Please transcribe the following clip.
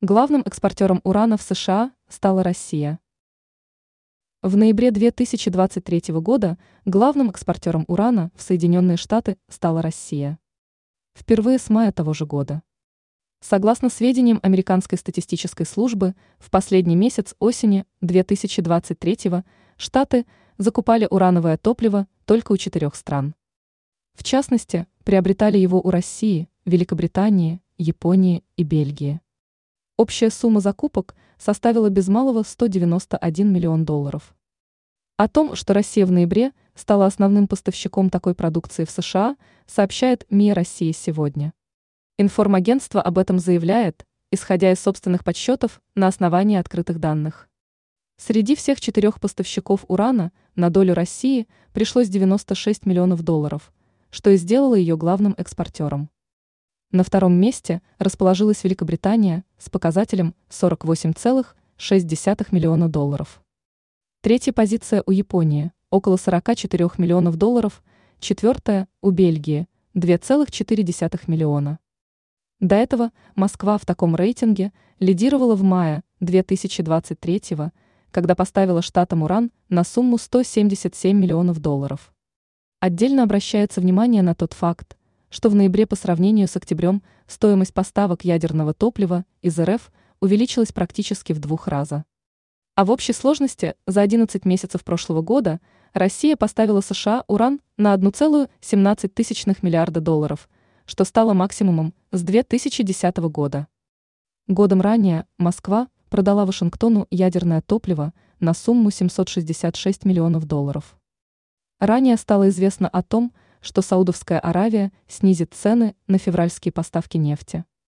Главным экспортером урана в США стала Россия. В ноябре 2023 года главным экспортером урана в Соединенные Штаты стала Россия. Впервые с мая того же года. Согласно сведениям Американской статистической службы, в последний месяц осени 2023 Штаты закупали урановое топливо только у четырех стран. В частности, приобретали его у России, Великобритании, Японии и Бельгии. Общая сумма закупок составила без малого 191 миллион долларов. О том, что Россия в ноябре стала основным поставщиком такой продукции в США, сообщает МИА России сегодня. Информагентство об этом заявляет, исходя из собственных подсчетов на основании открытых данных. Среди всех четырех поставщиков урана на долю России пришлось 96 миллионов долларов, что и сделало ее главным экспортером. На втором месте расположилась Великобритания с показателем 48,6 миллиона долларов. Третья позиция у Японии – около 44 миллионов долларов, четвертая – у Бельгии – 2,4 миллиона. До этого Москва в таком рейтинге лидировала в мае 2023 когда поставила штатам уран на сумму 177 миллионов долларов. Отдельно обращается внимание на тот факт, что в ноябре по сравнению с октябрем стоимость поставок ядерного топлива из РФ увеличилась практически в двух раза. А в общей сложности за 11 месяцев прошлого года Россия поставила США уран на 1,17 миллиарда долларов, что стало максимумом с 2010 года. Годом ранее Москва продала Вашингтону ядерное топливо на сумму 766 миллионов долларов. Ранее стало известно о том, что Саудовская Аравия снизит цены на февральские поставки нефти.